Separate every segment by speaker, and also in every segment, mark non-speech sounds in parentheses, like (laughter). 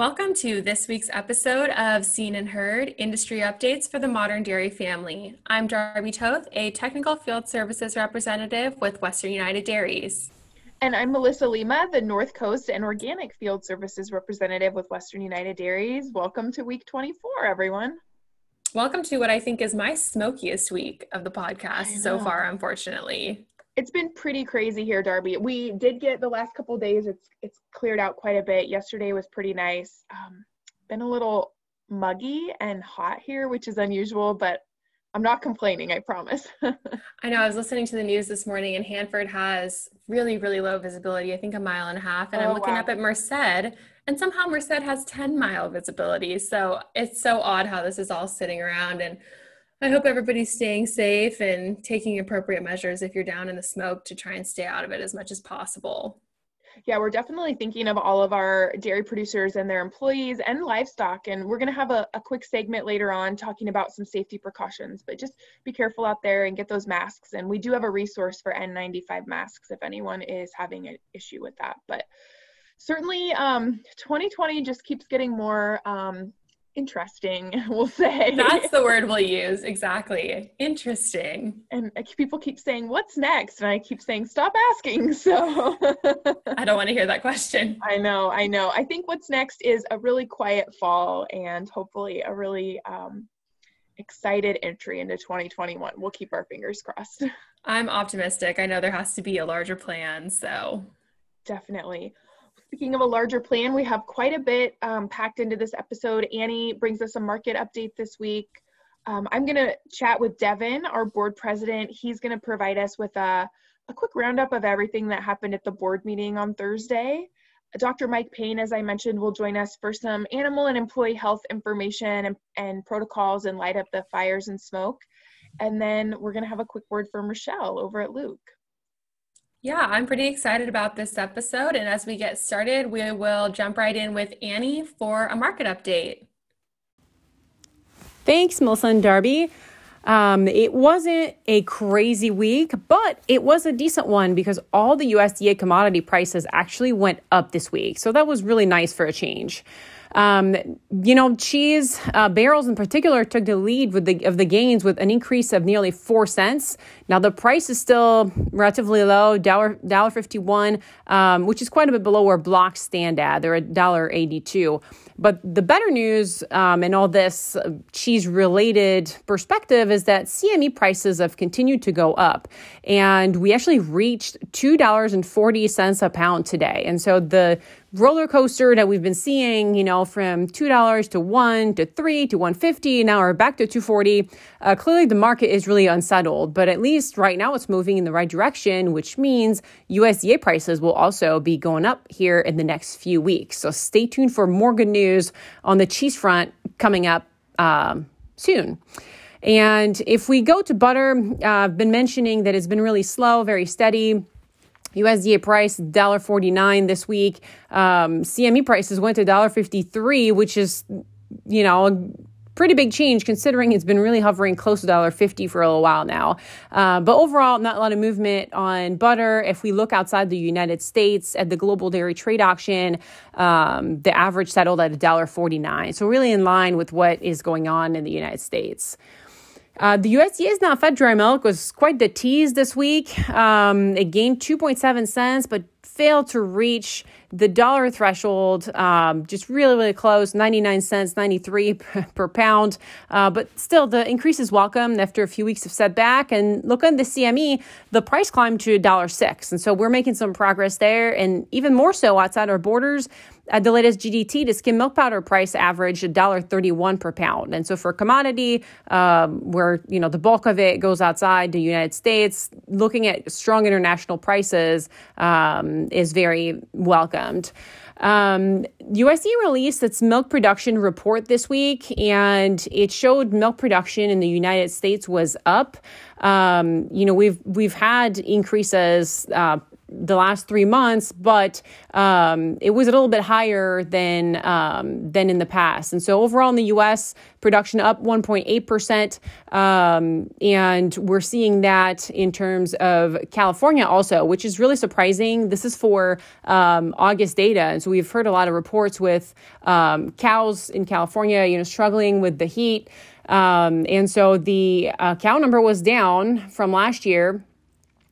Speaker 1: Welcome to this week's episode of Seen and Heard Industry Updates for the Modern Dairy Family. I'm Darby Toth, a Technical Field Services Representative with Western United Dairies.
Speaker 2: And I'm Melissa Lima, the North Coast and Organic Field Services Representative with Western United Dairies. Welcome to week 24, everyone.
Speaker 1: Welcome to what I think is my smokiest week of the podcast so far, unfortunately
Speaker 2: it's been pretty crazy here, Darby. We did get the last couple days. It's it's cleared out quite a bit. Yesterday was pretty nice. Um, been a little muggy and hot here, which is unusual, but I'm not complaining. I promise. (laughs)
Speaker 1: I know. I was listening to the news this morning, and Hanford has really, really low visibility. I think a mile and a half. And oh, I'm looking wow. up at Merced, and somehow Merced has 10 mile visibility. So it's so odd how this is all sitting around and I hope everybody's staying safe and taking appropriate measures if you're down in the smoke to try and stay out of it as much as possible.
Speaker 2: Yeah, we're definitely thinking of all of our dairy producers and their employees and livestock. And we're going to have a, a quick segment later on talking about some safety precautions, but just be careful out there and get those masks. And we do have a resource for N95 masks if anyone is having an issue with that. But certainly um, 2020 just keeps getting more um, interesting, (laughs) we'll say.
Speaker 1: That's the word we'll use. Exactly. Interesting.
Speaker 2: And people keep saying, What's next? And I keep saying, Stop asking. (laughs) So (laughs)
Speaker 1: I don't want to hear that question.
Speaker 2: I know. I know. I think what's next is a really quiet fall and hopefully a really um, excited entry into 2021. We'll keep our fingers crossed.
Speaker 1: I'm optimistic. I know there has to be a larger plan. So
Speaker 2: definitely. Speaking of a larger plan, we have quite a bit um, packed into this episode. Annie brings us a market update this week. Um, I'm going to chat with Devin, our board president. He's going to provide us with a, a quick roundup of everything that happened at the board meeting on Thursday. Dr. Mike Payne, as I mentioned, will join us for some animal and employee health information and, and protocols and light up the fires and smoke. And then we're going to have a quick word from Rochelle over at Luke.
Speaker 1: Yeah, I'm pretty excited about this episode. And as we get started, we will jump right in with Annie for a market update.
Speaker 3: Thanks, Melissa and Darby. Um, it wasn't a crazy week, but it was a decent one because all the USDA commodity prices actually went up this week. So that was really nice for a change. Um, you know, cheese uh, barrels in particular took the lead with the of the gains with an increase of nearly four cents. Now the price is still relatively low, dollar dollar fifty one, um, which is quite a bit below where blocks stand at. They're a dollar eighty two. But the better news um, in all this uh, cheese related perspective is that CME prices have continued to go up. And we actually reached $2.40 a pound today. And so the roller coaster that we've been seeing, you know, from $2 to 1 to 3 to 150, now we're back to 240. Uh, clearly the market is really unsettled, but at least right now it's moving in the right direction, which means USDA prices will also be going up here in the next few weeks. So stay tuned for more good news on the cheese front coming up um, soon. And if we go to butter, uh, I've been mentioning that it's been really slow, very steady. USDA price $1.49 this week. Um, CME prices went to $1.53, which is, you know, a pretty big change considering it's been really hovering close to $1.50 for a little while now. Uh, but overall, not a lot of movement on butter. If we look outside the United States at the global dairy trade auction, um, the average settled at $1.49. So really in line with what is going on in the United States. Uh, the USDA's nonfat dry milk was quite the tease this week. Um, it gained 2.7 cents, but failed to reach the dollar threshold, um, just really, really close 99 cents, 93 (laughs) per pound. Uh, but still, the increase is welcome after a few weeks of setback. And look at the CME, the price climbed to $1.06. And so we're making some progress there. And even more so outside our borders, the latest GDT, the skim milk powder price averaged $1.31 per pound. And so for commodity, um, where you know the bulk of it goes outside the United States, looking at strong international prices um, is very welcomed. Um, USDA released its milk production report this week, and it showed milk production in the United States was up. Um, you know, we've we've had increases uh, the last three months, but um, it was a little bit higher than um, than in the past. And so overall in the U.S., production up 1.8 percent, um, and we're seeing that in terms of California also, which is really surprising. This is for um, August data, and so we've heard a lot of reports with um, cows in California, you know, struggling with the heat. Um, and so the uh, cow number was down from last year,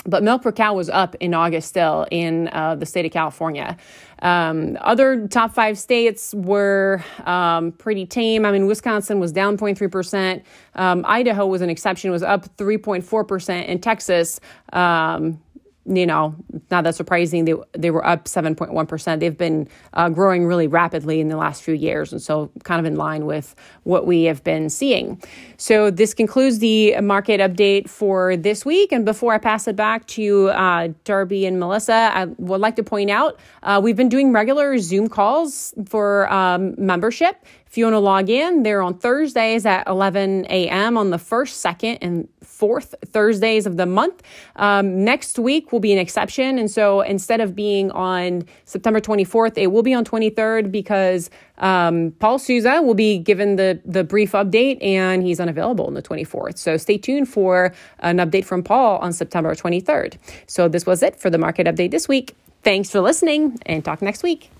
Speaker 3: but milk per cow was up in August still in uh, the state of California. Um, other top five states were um, pretty tame. I mean, Wisconsin was down 0.3%. Um, Idaho was an exception, was up 3.4%. And Texas, um, you know, not that surprising. They they were up 7.1%. They've been uh, growing really rapidly in the last few years, and so kind of in line with what we have been seeing. So this concludes the market update for this week. And before I pass it back to uh, Darby and Melissa, I would like to point out uh, we've been doing regular Zoom calls for um, membership. You want to log in, they're on Thursdays at 11 a.m. on the first, second, and fourth Thursdays of the month. Um, next week will be an exception. And so instead of being on September 24th, it will be on 23rd because um, Paul Souza will be given the, the brief update and he's unavailable on the 24th. So stay tuned for an update from Paul on September 23rd. So this was it for the market update this week. Thanks for listening and talk next week.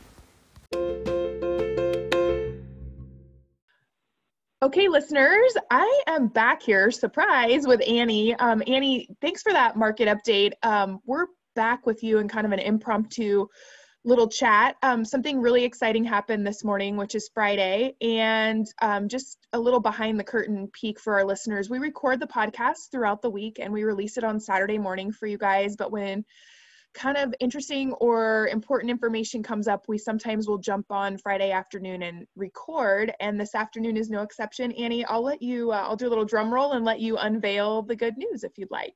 Speaker 2: Okay, listeners, I am back here, surprise, with Annie. Um, Annie, thanks for that market update. Um, we're back with you in kind of an impromptu little chat. Um, something really exciting happened this morning, which is Friday, and um, just a little behind the curtain peek for our listeners. We record the podcast throughout the week and we release it on Saturday morning for you guys. But when kind of interesting or important information comes up, we sometimes will jump on Friday afternoon and record. And this afternoon is no exception. Annie, I'll let you, uh, I'll do a little drum roll and let you unveil the good news if you'd like.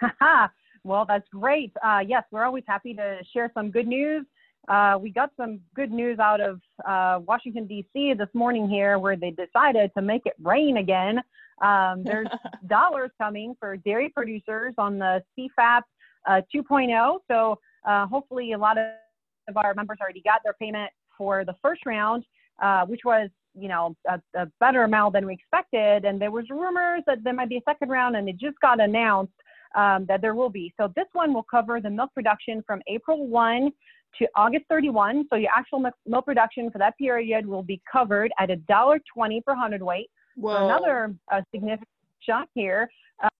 Speaker 2: (laughs)
Speaker 4: well, that's great. Uh, yes, we're always happy to share some good news. Uh, we got some good news out of uh, Washington, D.C. this morning here where they decided to make it rain again. Um, there's (laughs) dollars coming for dairy producers on the CFAP uh, 2.0. So uh, hopefully a lot of, our members already got their payment for the first round, uh, which was you know a, a, better amount than we expected. And there was rumors that there might be a second round, and it just got announced um, that there will be. So this one will cover the milk production from April 1 to August 31. So your actual milk production for that period will be covered at a dollar twenty per hundredweight. Whoa. So another uh, significant chunk here.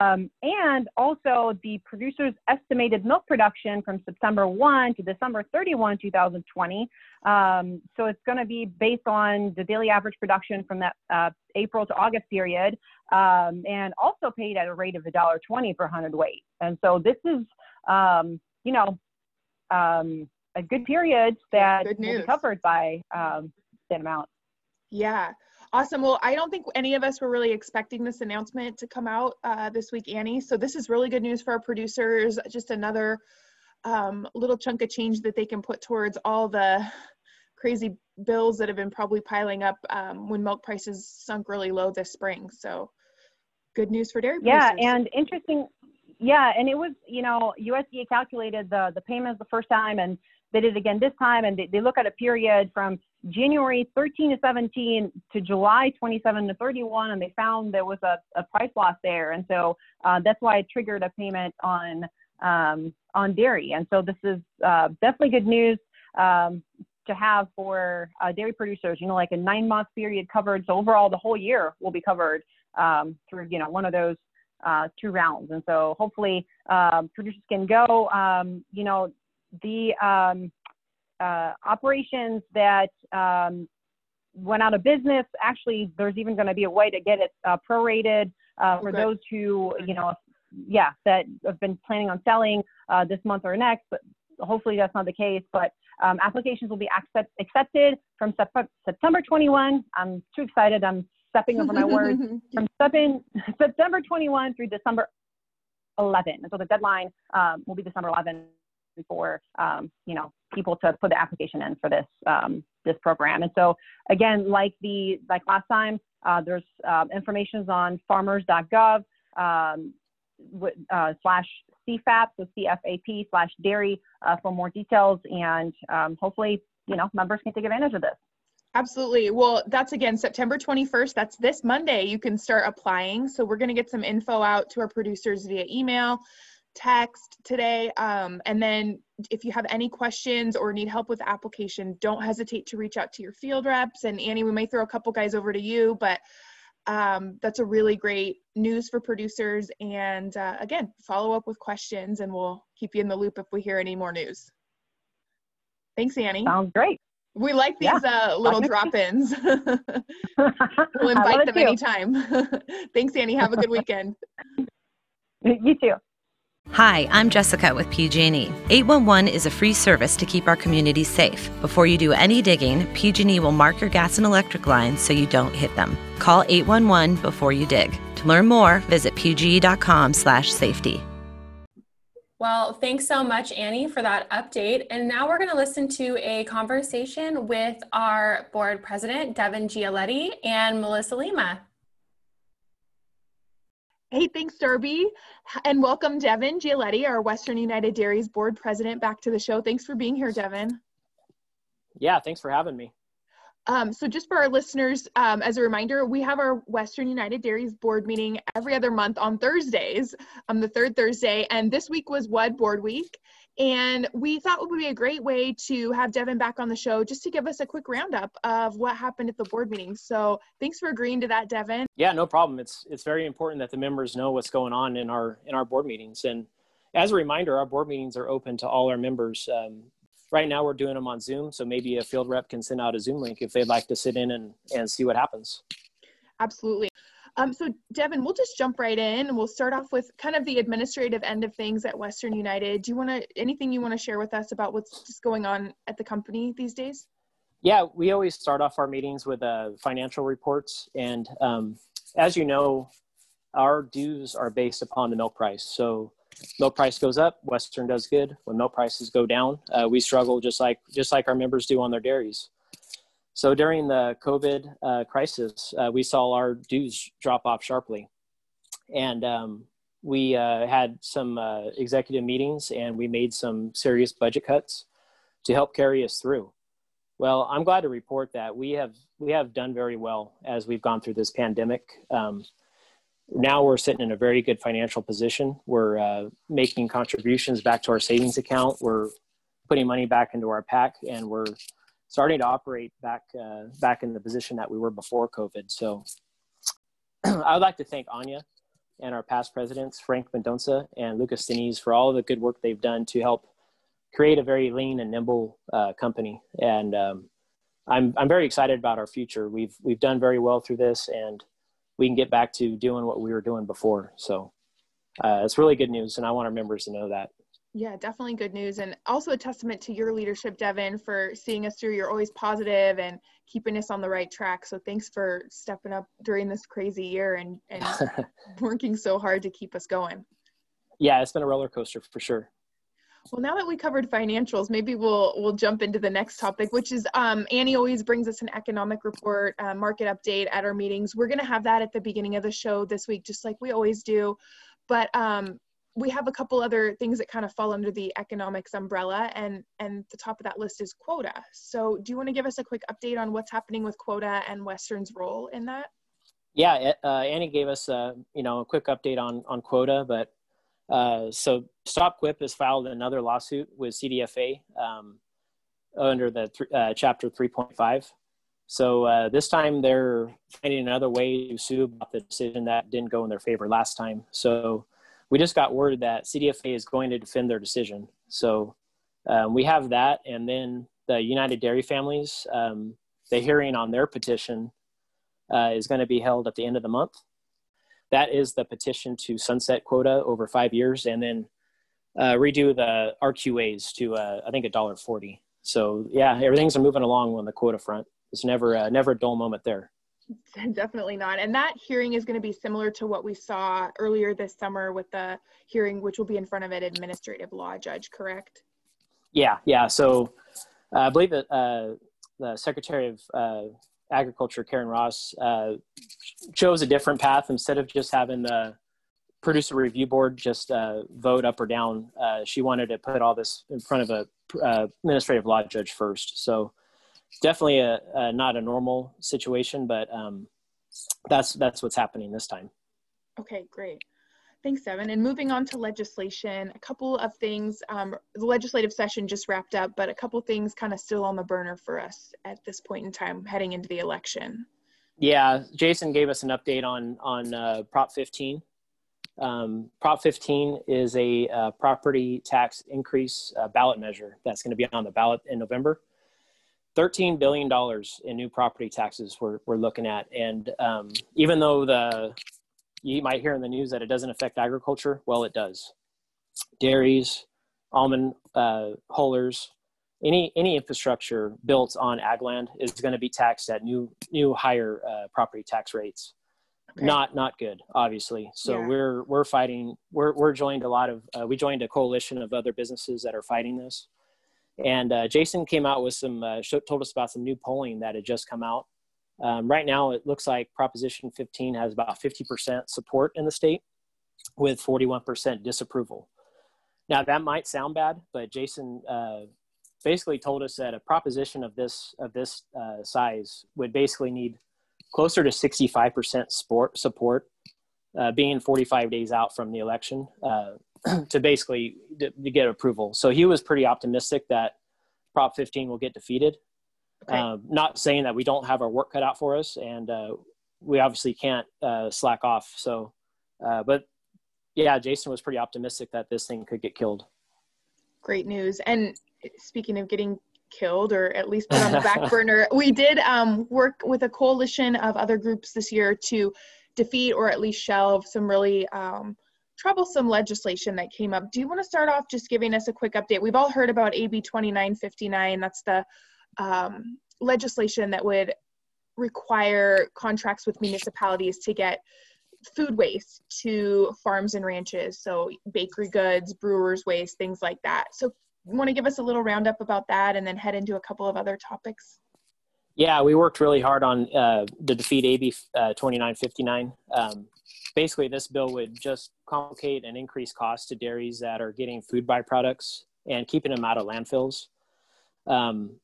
Speaker 4: Um, and also the producer's estimated milk production from September 1 to December 31, 2020. Um, so it's going to be based on the daily average production from that uh, April to August period, um, and also paid at a rate of $1.20 per hundredweight. And so this is, um, you know, um, a good period that will be covered by um, that amount.
Speaker 2: Yeah. Awesome. Well, I don't think any of us were really expecting this announcement to come out uh, this week, Annie. So this is really good news for our producers. Just another um, little chunk of change that they can put towards all the crazy bills that have been probably piling up um, when milk prices sunk really low this spring. So good news for dairy
Speaker 4: yeah, producers. Yeah, and interesting. Yeah, and it was, you know, USDA calculated the the payments the first time and they did it again this time, and they, they look at a period from January 13 to 17 to July 27 to 31, and they found there was a, a price loss there, and so uh, that's why it triggered a payment on um, on dairy. And so this is uh, definitely good news um, to have for uh, dairy producers. You know, like a nine month period covered. So overall, the whole year will be covered um, through you know one of those uh, two rounds. And so hopefully um, producers can go. Um, you know, the um, uh, operations that um, went out of business, actually, there's even going to be a way to get it uh, prorated uh, for okay. those who, you know, yeah, that have been planning on selling uh, this month or next, but hopefully that's not the case. But um, applications will be accept- accepted from sep- September 21. I'm too excited. I'm stepping over my words. (laughs) From September 21 through December 11. And so the deadline um, will be December 11 for um, you know people to put the application in for this um, this program. And so again, like the like last time, uh, there's uh, information on farmers.gov um, uh, slash CFAP, so CFAP slash dairy uh, for more details. And um, hopefully, you know, members can take advantage of this.
Speaker 2: Absolutely. Well, that's again September 21st. That's this Monday. You can start applying. So we're going to get some info out to our producers via email, text today. Um, and then if you have any questions or need help with application, don't hesitate to reach out to your field reps. And Annie, we may throw a couple guys over to you, but um, that's a really great news for producers. And uh, again, follow up with questions and we'll keep you in the loop if we hear any more news. Thanks, Annie.
Speaker 4: Sounds great.
Speaker 2: We like these yeah. uh, little drop-ins. (laughs) we'll (laughs) invite them too. anytime. (laughs) Thanks, Annie. Have a good weekend.
Speaker 4: you too.
Speaker 5: Hi, I'm Jessica with PG&E. 811 is a free service to keep our communities safe. Before you do any digging, PG&E will mark your gas and electric lines so you don't hit them. Call 811 before you dig. To learn more, visit pge.com/safety.
Speaker 1: Well, thanks so much, Annie, for that update. And now we're going to listen to a conversation with our board president, Devin Gialetti, and Melissa Lima.
Speaker 2: Hey, thanks, Darby. And welcome, Devin Gialetti, our Western United Dairies board president, back to the show. Thanks for being here, Devin.
Speaker 6: Yeah, thanks for having me.
Speaker 2: Um, so just for our listeners, um, as a reminder, we have our Western United Dairies board meeting every other month on Thursdays, um, the third Thursday, and this week was WUD Board Week. And we thought it would be a great way to have Devin back on the show just to give us a quick roundup of what happened at the board meeting. So thanks for agreeing to that, Devin.
Speaker 6: Yeah, no problem. It's it's very important that the members know what's going on in our in our board meetings. And as a reminder, our board meetings are open to all our members. Um, right now we're doing them on Zoom, so maybe a field rep can send out a Zoom link if they'd like to sit in and, and see what happens.
Speaker 2: Absolutely. Um, so Devin, we'll just jump right in and we'll start off with kind of the administrative end of things at Western United. Do you want to, anything you want to share with us about what's just going on at the company these days?
Speaker 6: Yeah, we always start off our meetings with uh, financial reports. And um, as you know, our dues are based upon the milk price. So milk price goes up, Western does good. When milk prices go down, uh, we struggle just like just like our members do on their dairies. So during the COVID uh, crisis, uh, we saw our dues drop off sharply, and um, we uh, had some uh, executive meetings and we made some serious budget cuts to help carry us through. Well, I'm glad to report that we have we have done very well as we've gone through this pandemic. Um, now we're sitting in a very good financial position. We're uh, making contributions back to our savings account. We're putting money back into our PAC, and we're starting to operate back uh, back in the position that we were before COVID. So (clears throat) I would like to thank Anja and our past presidents, Frank Mendonça and Lucas Diniz, for all the good work they've done to help create a very lean and nimble uh, company. And um, I'm I'm very excited about our future. We've we've done very well through this, and we can get back to doing what we were doing before. So uh, it's really good news, and I want our members to know that.
Speaker 2: Yeah, definitely good news, and also a testament to your leadership, Devin, for seeing us through. You're always positive and keeping us on the right track. So thanks for stepping up during this crazy year and (laughs) and working so hard to keep us going.
Speaker 6: Yeah, it's been a roller coaster for sure.
Speaker 2: Well, now that we covered financials, maybe we'll we'll jump into the next topic, which is um, Annie always brings us an economic report, uh, market update at our meetings. We're going to have that at the beginning of the show this week, just like we always do. But um, we have a couple other things that kind of fall under the economics umbrella, and and the top of that list is quota. So, do you want to give us a quick update on what's happening with quota and Western's role in that?
Speaker 6: Yeah, uh, Annie gave us uh, you know a quick update on on quota, but uh, so Stop QIP has filed another lawsuit with CDFA um, under the th- uh, chapter 3.5. So uh, this time they're finding another way to sue about the decision that didn't go in their favor last time. So we just got word that CDFA is going to defend their decision. So um, we have that, and then the United Dairy Families, um, the hearing on their petition uh, is going to be held at the end of the month that is the petition to sunset quota over five years and then uh, redo the RQAs to uh, I think a dollar forty. So yeah, everything's moving along on the quota front. It's never never a dull moment there. (laughs)
Speaker 2: Definitely not. And that hearing is going to be similar to what we saw earlier this summer with the hearing, which will be in front of an administrative law judge, correct?
Speaker 6: Yeah, yeah. So uh, I believe that uh, the Secretary of uh, Agriculture, Karen Ross, uh, chose a different path instead of just having the producer review board just uh, vote up or down. Uh, she wanted to put all this in front of a administrative law judge first. So definitely a, a not a normal situation, but um, that's that's what's happening this time.
Speaker 2: Okay, great. Thanks, Devin. And moving on to legislation, a couple of things. Um, the legislative session just wrapped up, but a couple things kind of still on the burner for us at this point in time heading into the election.
Speaker 6: Yeah, Jason gave us an update on on uh, Prop 15. Um, Prop 15 is a uh, property tax increase uh, ballot measure that's going to be on the ballot in November. $13 billion in new property taxes we're, we're looking at. And um, even though the you might hear in the news that it doesn't affect agriculture. Well, it does. Dairies, almond uh, any any infrastructure built on ag land is going to be taxed at new new higher uh, property tax rates. Okay. Not not good, obviously. So yeah. we're we're fighting. We're we're joined a lot of. Uh, we joined a coalition of other businesses that are fighting this. And uh, Jason came out with some uh, told us about some new polling that had just come out um, right now, it looks like Proposition 15 has about 50% support in the state with 41% disapproval. Now, that might sound bad, but Jason uh, basically told us that a proposition of this, of this uh, size would basically need closer to 65% support, support uh, being 45 days out from the election uh, (clears throat) to basically to, to get approval. So he was pretty optimistic that Prop 15 will get defeated. Okay. Um, not saying that we don't have our work cut out for us, and uh, we obviously can't uh, slack off. So, uh, but yeah, Jason was pretty optimistic that this thing could get killed.
Speaker 2: Great news. And speaking of getting killed or at least put on the (laughs) back burner, we did um, work with a coalition of other groups this year to defeat or at least shelve some really um, troublesome legislation that came up. Do you want to start off just giving us a quick update? We've all heard about AB 2959. That's the um, legislation that would require contracts with municipalities to get food waste to farms and ranches so bakery goods brewers waste things like that so you want to give us a little roundup about that and then head into a couple of other topics
Speaker 6: yeah we worked really hard on uh, the defeat ab uh, 2959 um, basically this bill would just complicate and increase costs to dairies that are getting food byproducts and keeping them out of landfills. Um,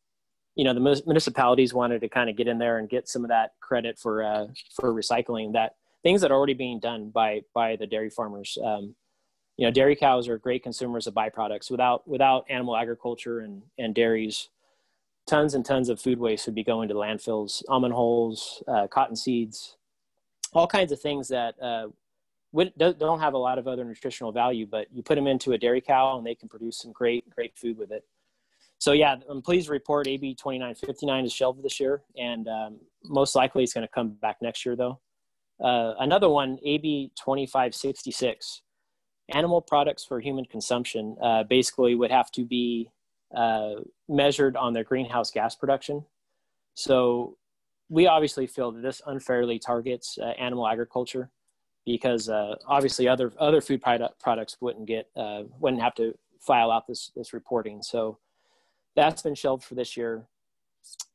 Speaker 6: you know the municipalities wanted to kind of get in there and get some of that credit for uh, for recycling that things that are already being done by by the dairy farmers. Um, you know dairy cows are great consumers of byproducts. Without without animal agriculture and and dairies tons and tons of food waste would be going to landfills almond hulls uh, cotton seeds all kinds of things that uh, would, don't have a lot of other nutritional value but you put them into a dairy cow and they can produce some great great food with it so yeah, I'm pleased to report AB 2959 is shelved this year, and um, most likely it's going to come back next year though. Uh, another one, AB 2566, animal products for human consumption, uh, basically would have to be uh, measured on their greenhouse gas production. So we obviously feel that this unfairly targets uh, animal agriculture because uh, obviously other other food product, products wouldn't get uh, wouldn't have to file out this this reporting. So that's been shelved for this year.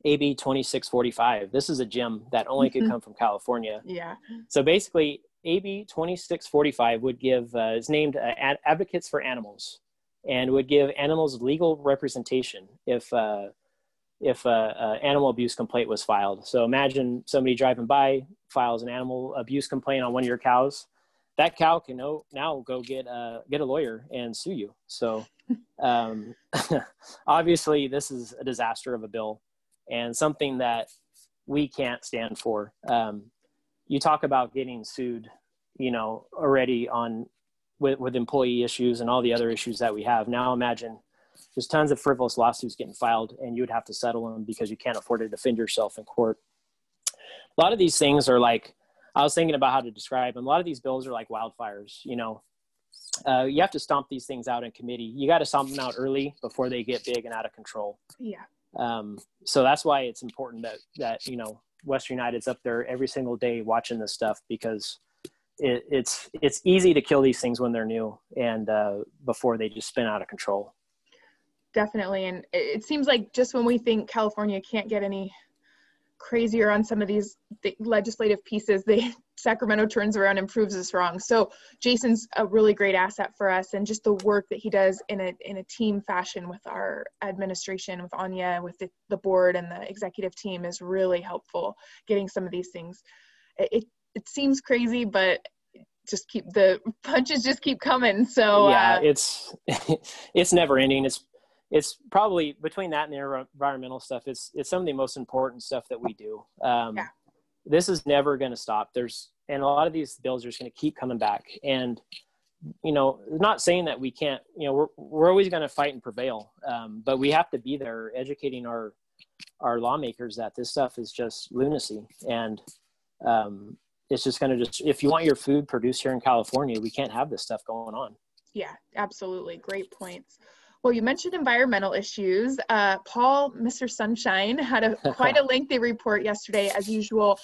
Speaker 6: AB 2645. This is a gem that only could mm-hmm. come from California.
Speaker 2: Yeah.
Speaker 6: So basically, AB 2645 would give, uh, is named uh, Ad- Advocates for Animals and would give animals legal representation if, uh, if an animal abuse complaint was filed. So imagine somebody driving by files an animal abuse complaint on one of your cows. That cow can now go get a, get a lawyer and sue you. So (laughs) um, (laughs) obviously, this is a disaster of a bill and something that we can't stand for. Um, you talk about getting sued, you know, already on with, with employee issues and all the other issues that we have. Now imagine there's tons of frivolous lawsuits getting filed and you would have to settle them because you can't afford to defend yourself in court. A lot of these things are like, I was thinking about how to describe them. A lot of these bills are like wildfires, you know, uh, you have to stomp these things out in committee. You got to stomp them out early before they get big and out of control.
Speaker 2: Yeah.
Speaker 6: Um, so that's why it's important that that you know Western United's up there every single day watching this stuff because it, it's it's easy to kill these things when they're new and uh, before they just spin out of control.
Speaker 2: Definitely, and it seems like just when we think California can't get any crazier on some of these legislative pieces, they (laughs) Sacramento turns around and proves us wrong. So Jason's a really great asset for us, and just the work that he does in a in a team fashion with our administration, with Anja, with the, the board and the executive team is really helpful. Getting some of these things, it it seems crazy, but just keep the (laughs) punches just keep coming. So
Speaker 6: yeah, uh, it's (laughs) it's never ending. It's it's probably between that and the environmental stuff. It's it's some of the most important stuff that we do. Um, yeah. This is never going to stop. There's and a lot of these bills are just going to keep coming back. And you know, not saying that we can't. You know, we're we're always going to fight and prevail, um, but we have to be there, educating our our lawmakers that this stuff is just lunacy and um, it's just going to just if you want your food produced here in california we can't have this stuff going on
Speaker 2: yeah absolutely great points well, you mentioned environmental issues. Uh, Paul, Mr. Sunshine, had a (laughs) quite a lengthy report yesterday, as usual.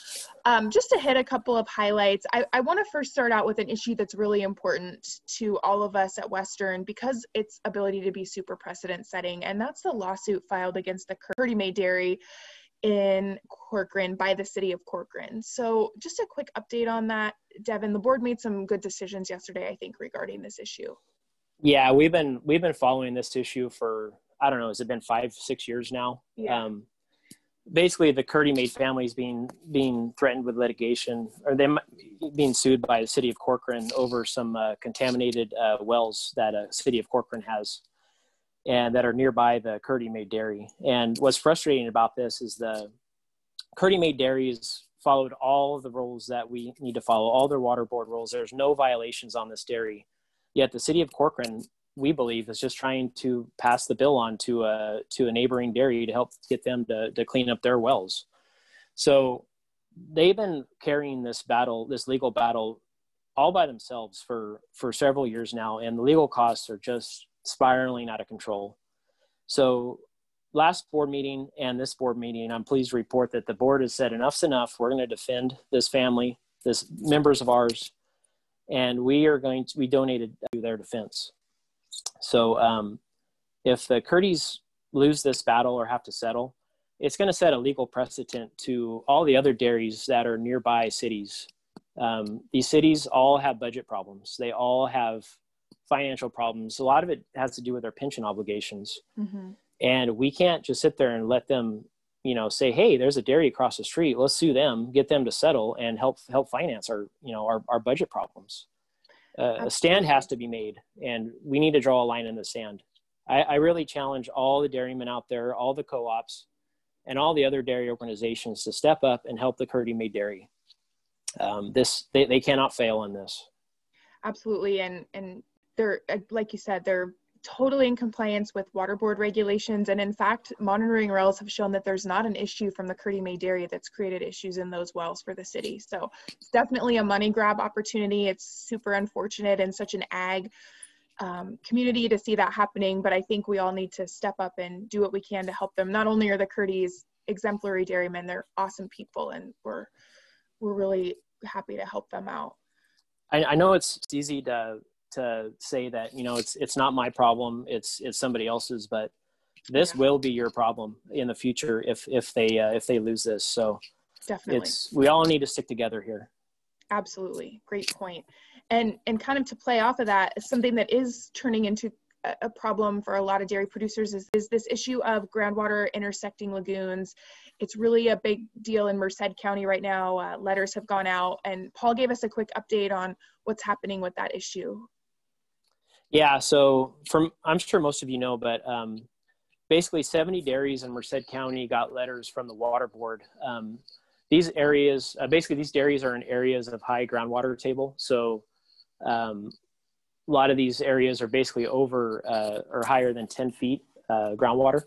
Speaker 2: Um, just to hit a couple of highlights, I, I want to first start out with an issue that's really important to all of us at Western because its ability to be super precedent setting, and that's the lawsuit filed against the Curdy May Dairy in Corcoran by the city of Corcoran. So, just a quick update on that, Devin. The board made some good decisions yesterday, I think, regarding this issue.
Speaker 6: Yeah, we've been we've been following this issue for I don't know, has it been five six years now? Yeah. Um, basically, the Curdy made families being being threatened with litigation, or they being sued by the city of Corcoran over some uh, contaminated uh, wells that a city of Corcoran has, and that are nearby the Curdy Maid Dairy. And what's frustrating about this is the Curdy Maid Dairy has followed all of the rules that we need to follow, all their water board rules. There's no violations on this dairy Yet the city of Corcoran, we believe, is just trying to pass the bill on to a to a neighboring dairy to help get them to to clean up their wells. So they've been carrying this battle, this legal battle, all by themselves for for several years now, and the legal costs are just spiraling out of control. So last board meeting and this board meeting, I'm pleased to report that the board has said enough's enough. We're going to defend this family, this members of ours, and we are going to we donated to their defense. So um, if the Curdys lose this battle or have to settle, it's going to set a legal precedent to all the other dairies that are nearby cities. Um, these cities all have budget problems. They all have financial problems. A lot of it has to do with their pension obligations. Mm-hmm. And we can't just sit there and let them, you know, say, "Hey, there's a dairy across the street. Let's sue them, get them to settle, and help help finance our, you know, our, our budget problems." Uh, a stand has to be made, and we need to draw a line in the sand. I, I really challenge all the dairymen out there, all the co-ops, and all the other dairy organizations to step up and help the Curdy Made Dairy. Um, this they, they cannot fail on this.
Speaker 2: Absolutely, and and they're like you said, they're totally in compliance with water board regulations. And in fact, monitoring wells have shown that there's not an issue from the Curdy May dairy that's created issues in those wells for the city. So it's definitely a money grab opportunity. It's super unfortunate in such an ag um, community to see that happening. But I think we all need to step up and do what we can to help them. Not only are the Curdys exemplary dairymen, they're awesome people, and we're we're really happy to help them out.
Speaker 6: I know it's easy to to say that you know it's it's not my problem it's it's somebody else's but this yeah. will be your problem in the future if if they uh, if they lose this so
Speaker 2: definitely
Speaker 6: it's we all need to stick together here
Speaker 2: absolutely great point and and kind of to play off of that something that is turning into a problem for a lot of dairy producers is, is this issue of groundwater intersecting lagoons. It's really a big deal in Merced County right now. Uh, letters have gone out, and Paul gave us a quick update on what's happening with that issue.
Speaker 6: Yeah, so from I'm sure most of you know, but um, basically 70 dairies in Merced County got letters from the water board. Um, these areas, uh, basically these dairies are in areas of high groundwater table. So um, a lot of these areas are basically over uh, or higher than 10 feet uh, groundwater.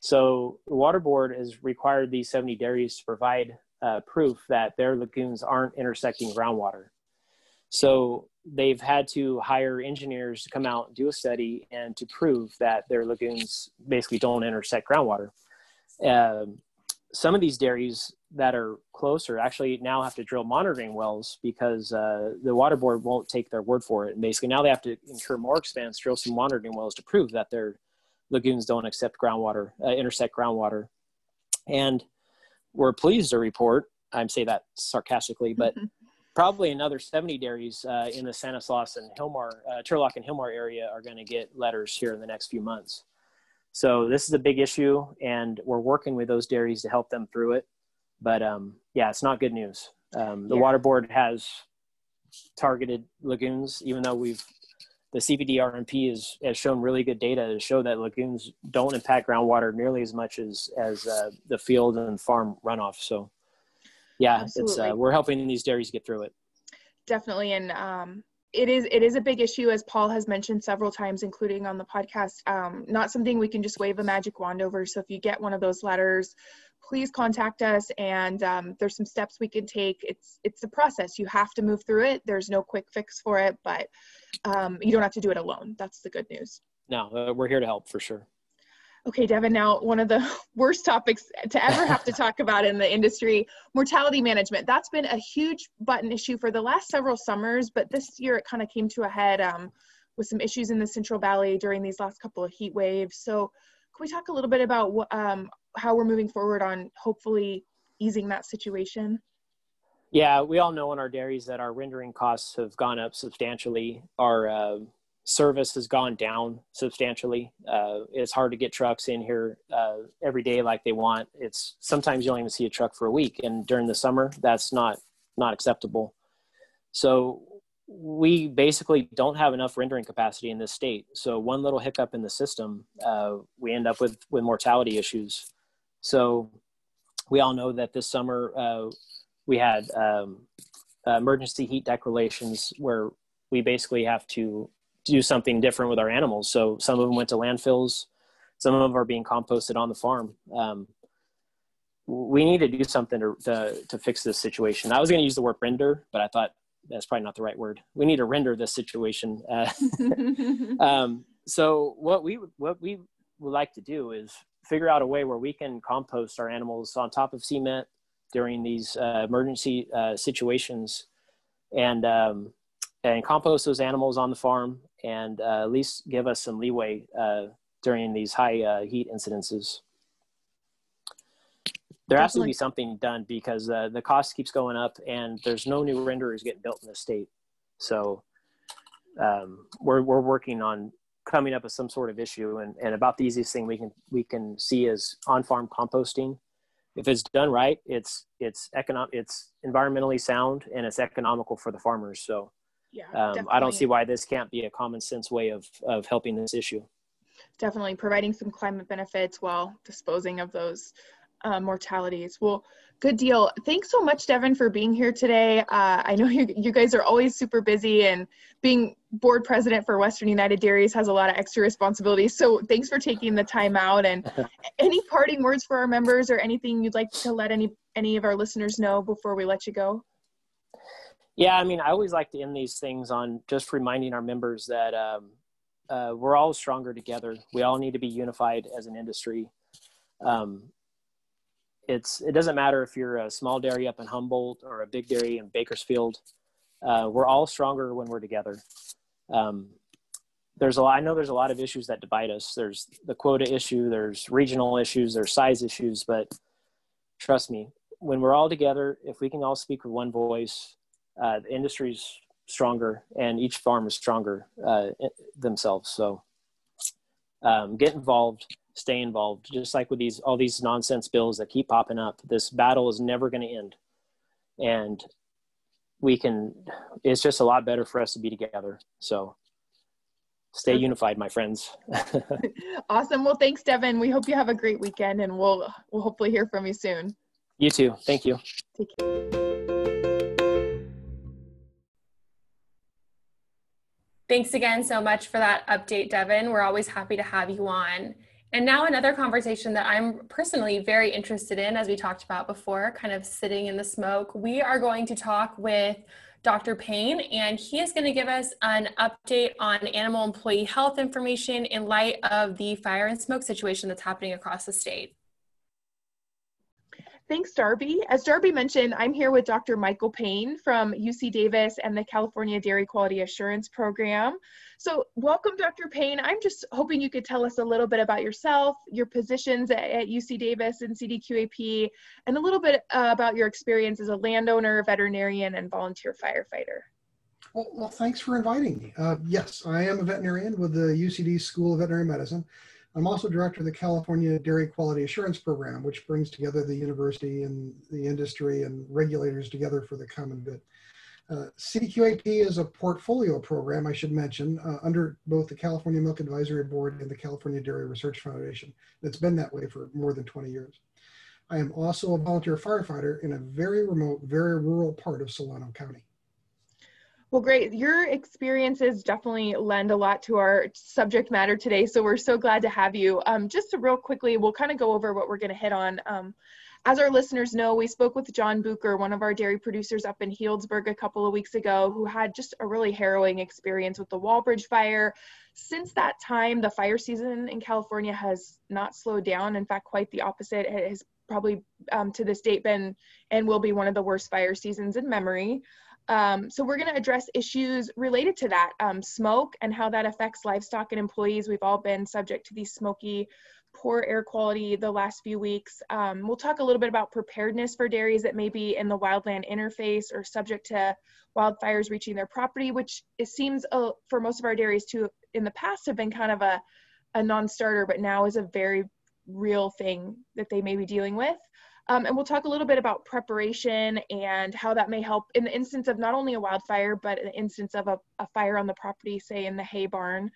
Speaker 6: So the water board has required these 70 dairies to provide uh, proof that their lagoons aren't intersecting groundwater. So they've had to hire engineers to come out and do a study and to prove that their lagoons basically don't intersect groundwater. Um, some of these dairies that are closer actually now have to drill monitoring wells because uh, the water board won't take their word for it. And basically now they have to incur more expense, drill some monitoring wells to prove that their lagoons don't accept groundwater, uh, intersect groundwater. And we're pleased to report, I'm say that sarcastically, but (laughs) probably another 70 dairies uh, in the Stanislaus and Hilmar, uh, Turlock and Hilmar area are going to get letters here in the next few months. So this is a big issue, and we're working with those dairies to help them through it. But um, yeah, it's not good news. Um, the yeah. water board has targeted lagoons, even though we've the CVDRMP is, has shown really good data to show that lagoons don't impact groundwater nearly as much as as uh, the field and farm runoff. So, yeah, Absolutely. it's uh, we're helping these dairies get through it.
Speaker 2: Definitely, and um, it is it is a big issue, as Paul has mentioned several times, including on the podcast. Um, not something we can just wave a magic wand over. So if you get one of those letters please contact us and um, there's some steps we can take it's it's a process you have to move through it there's no quick fix for it but um, you don't have to do it alone that's the good news
Speaker 6: no uh, we're here to help for sure
Speaker 2: okay devin now one of the (laughs) worst topics to ever have to talk about in the industry mortality management that's been a huge button issue for the last several summers but this year it kind of came to a head um, with some issues in the central valley during these last couple of heat waves so can we talk a little bit about um, how we're moving forward on hopefully easing that situation?
Speaker 6: Yeah, we all know in our dairies that our rendering costs have gone up substantially. Our uh, service has gone down substantially. Uh, it's hard to get trucks in here uh, every day like they want. It's sometimes you don't even see a truck for a week, and during the summer, that's not not acceptable. So we basically don't have enough rendering capacity in this state. So one little hiccup in the system, uh, we end up with with mortality issues. So we all know that this summer uh, we had um, emergency heat declarations where we basically have to do something different with our animals. So some of them went to landfills, some of them are being composted on the farm. Um, we need to do something to, to, to fix this situation. I was going to use the word render, but I thought that's probably not the right word. We need to render this situation. Uh, (laughs) um, so what we what we would like to do is figure out a way where we can compost our animals on top of cement during these uh, emergency uh, situations, and um, and compost those animals on the farm, and uh, at least give us some leeway uh, during these high uh, heat incidences. There has to be something done because uh, the cost keeps going up and there's no new renderers getting built in the state. So um, we're, we're working on coming up with some sort of issue and, and about the easiest thing we can we can see is on-farm composting. If it's done right it's it's economic it's environmentally sound and it's economical for the farmers. So yeah um, i don't see why this can't be a common sense way of of helping this issue
Speaker 2: definitely providing some climate benefits while disposing of those uh, mortalities. Well, good deal. Thanks so much, Devin, for being here today. Uh, I know (laughs) you, you guys are always super busy, and being board president for Western United Dairies has a lot of extra responsibilities. So thanks for taking the time out. And (laughs) any parting words for our members, or anything you'd like to let any any of our listeners know before we let you go?
Speaker 6: Yeah, I mean, I always like to end these things on just reminding our members that um, uh, we're all stronger together. We all need to be unified as an industry. Um, it's it doesn't matter if you're a small dairy up in Humboldt or a big dairy in Bakersfield. Uh, we're all stronger when we're together. Um, there's a lot, I know there's a lot of issues that divide us. There's the quota issue, there's regional issues, there's size issues, but trust me, when we're all together, if we can all speak with one voice, uh, the industry's stronger and each farm is stronger uh, themselves. So um, get involved stay involved. Just like with these all these nonsense bills that keep popping up, this battle is never going to end, and we can. It's just a lot better for us to be together. So stay unified, my friends. (laughs)
Speaker 2: awesome. Well, thanks, Devin. We hope you have a great weekend, and we'll we'll hopefully hear from you soon.
Speaker 6: You too. Thank you.
Speaker 1: Thanks again so much for that update, Devin. We're always happy to have you on. And now another conversation that I'm personally very interested in, as we talked about before, kind of sitting in the smoke. We are going to talk with Dr. Payne, and he is going to give us an update on animal employee health information in light of the fire and smoke situation that's happening across the state.
Speaker 2: Thanks, Darby. As Darby mentioned, I'm here with Dr. Michael Payne from UC Davis and the California Dairy Quality Assurance Program. So, welcome, Dr. Payne. I'm just hoping you could tell us a little bit about yourself, your positions at, UC Davis and CDQAP, and a little bit uh, about your experience as a landowner, veterinarian, and volunteer firefighter.
Speaker 7: Well, well thanks for inviting me. Uh, yes, I am a veterinarian with the UCD School of Veterinary Medicine. I'm also director of the California Dairy Quality Assurance Program, which brings together the university and the industry and regulators together for the common good. Uh, CDQAP is a portfolio program, I should mention, uh, under both the California Milk Advisory Board and the California Dairy Research Foundation. It's been that way for more than 20 years. I am also a volunteer firefighter in a very remote, very rural part of Solano County.
Speaker 2: Well, great. Your experiences definitely lend a lot to our subject matter today. So we're so glad to have you. Um, just to real quickly, we'll kind of go over what we're going to hit on. Um, as our listeners know, we spoke with John Bucher, one of our dairy producers up in Healdsburg a couple of weeks ago, who had just a really harrowing experience with the Walbridge fire. Since that time, the fire season in California has not slowed down. In fact, quite the opposite. It has probably um, to this date been and will be one of the worst fire seasons in memory. Um, so we're going to address issues related to that, um, smoke and how that affects livestock and employees. We've all been subject to these smoky, poor air quality the last few weeks. Um, we'll talk a little bit about preparedness for dairies that may be in the wildland interface or subject to wildfires reaching their property, which it seems uh, for most of our dairies to in the past have been kind of a, a non-starter, but now is a very real thing that they may be dealing with. Um, and we'll talk a little bit about preparation and how that may help in the instance of not only a wildfire, but an instance of a, a fire on the property, say in the hay barn.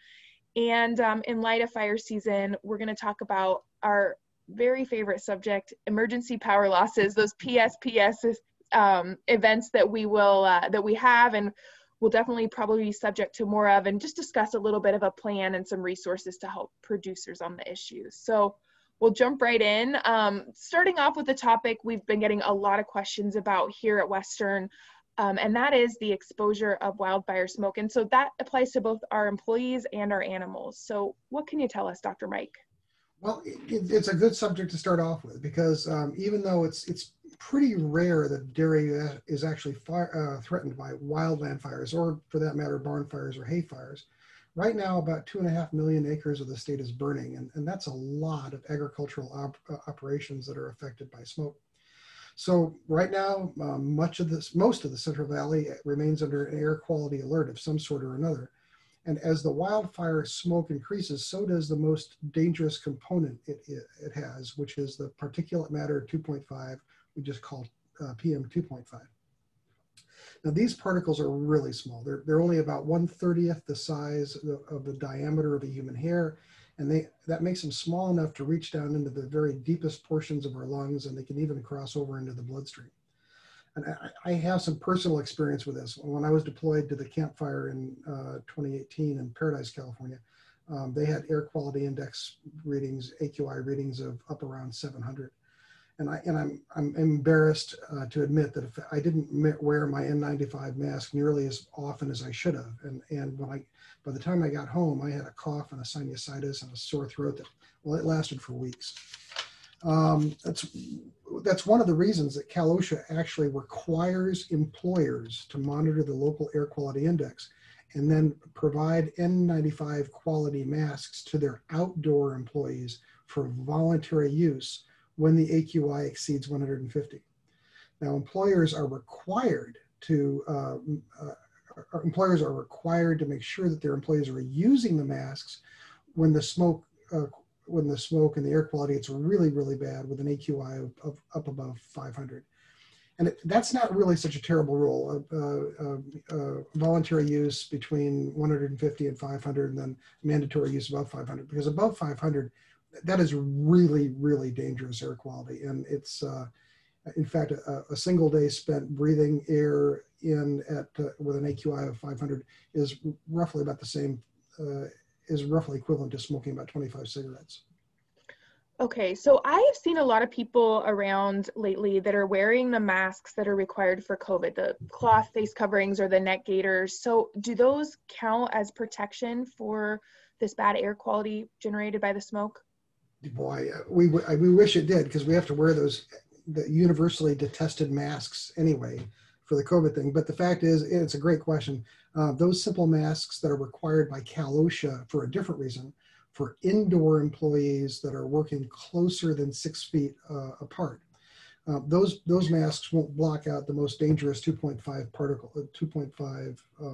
Speaker 2: And um, in light of fire season, we're going to talk about our very favorite subject, emergency power losses, those PSPS um, events that we will, uh, that we have and will definitely probably be subject to more of, and just discuss a little bit of a plan and some resources to help producers on the issues. So we'll jump right in. Um, starting off with the topic we've been getting a lot of questions about here at Western, um, and that is the exposure of wildfire smoke. And so that applies to both our employees and our animals. So what can you tell us, Dr. Mike?
Speaker 7: Well, it, it's a good subject to start off with because um, even though it's it's pretty rare that dairy is actually fire, uh, threatened by wildland fires, or for that matter, barn fires or hay fires, Right now, about two and a half million acres of the state is burning, and, and that's a lot of agricultural op uh, operations that are affected by smoke. So right now, um, much of this, most of the Central Valley remains under an air quality alert of some sort or another. And as the wildfire smoke increases, so does the most dangerous component it, it, it has, which is the particulate matter 2.5, we just call uh, PM 2.5. Now these particles are really small. They're, they're only about 1 30th the size of the, of the diameter of a human hair. And they, that makes them small enough to reach down into the very deepest portions of our lungs and they can even cross over into the bloodstream. And I, I have some personal experience with this. When I was deployed to the Camp Fire in uh, 2018 in Paradise, California, um, they had air quality index readings, AQI readings of up around 700 and I and I'm I'm embarrassed uh, to admit that if I didn't wear my N95 mask nearly as often as I should have, and and when I by the time I got home, I had a cough and a sinusitis and a sore throat that well, it lasted for weeks. Um, that's that's one of the reasons that Cal OSHA actually requires employers to monitor the local air quality index and then provide N95 quality masks to their outdoor employees for voluntary use when the AQI exceeds 150. Now, employers are required to uh, uh, employers are required to make sure that their employees are using the masks when the smoke uh, when the smoke and the air quality it's really really bad with an AQI of, of up above 500. And it, that's not really such a terrible rule. Uh, uh, uh, voluntary use between 150 and 500, and then mandatory use above 500. Because above 500, that is really, really dangerous air quality. And it's, uh, in fact, a, a, single day spent breathing air in at uh, with an AQI of 500 is roughly about the same, uh, is roughly equivalent to smoking about 25 cigarettes.
Speaker 2: Okay, so I have seen a lot of people around lately that are wearing the masks that are required for COVID, the cloth face coverings or the neck gaiters. So, do those count as protection for this bad air quality generated by the smoke?
Speaker 7: Boy, uh, we we wish it did because we have to wear those the universally detested masks anyway for the COVID thing. But the fact is, it's a great question. Uh, those simple masks that are required by Cal OSHA for a different reason for indoor employees that are working closer than six feet uh, apart. Uh, those those masks won't block out the most dangerous 2.5 particle, uh, 2.5 uh,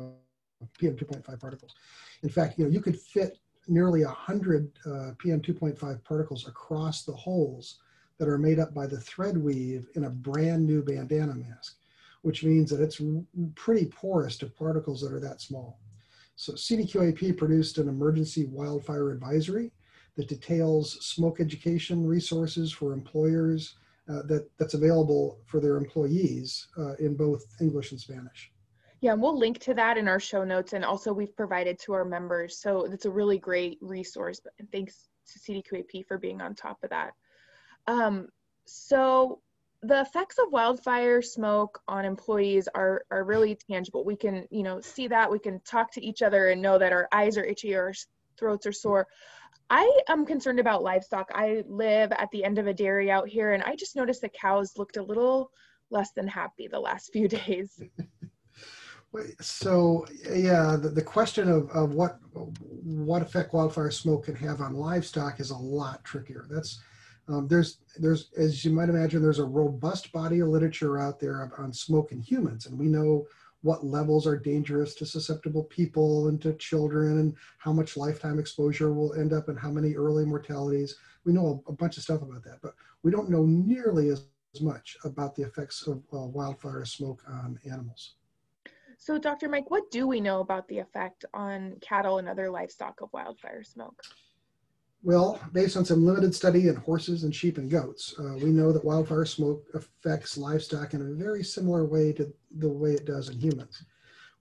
Speaker 7: PM 2.5 particles. In fact, you know you could fit nearly 100 uh, PM 2.5 particles across the holes that are made up by the thread weave in a brand new bandana mask, which means that it's pretty porous to particles that are that small. So CDQAP produced an emergency wildfire advisory that details smoke education resources for employers uh, that, that's available for their employees uh, in both English and Spanish.
Speaker 2: Yeah, and we'll link to that in our show notes, and also we've provided to our members. So it's a really great resource. And thanks to CDQAP for being on top of that. Um, so the effects of wildfire smoke on employees are are really tangible. We can, you know, see that. We can talk to each other and know that our eyes are itchy or our throats are sore. I am concerned about livestock. I live at the end of a dairy out here, and I just noticed the cows looked a little less than happy the last few (laughs) days. (laughs)
Speaker 7: So yeah, the, the question of, of what what effect wildfire smoke can have on livestock is a lot trickier. That's um, there's there's as you might imagine, there's a robust body of literature out there on smoke in humans, and we know what levels are dangerous to susceptible people and to children, and how much lifetime exposure will end up, and how many early mortalities. We know a, a bunch of stuff about that, but we don't know nearly as, much about the effects of uh, wildfire smoke on animals.
Speaker 2: So, Dr. Mike, what do we know about the effect on cattle and other livestock of wildfire smoke?
Speaker 7: Well, based on some limited study in horses and sheep and goats, uh, we know that wildfire smoke affects livestock in a very similar way to the way it does in humans.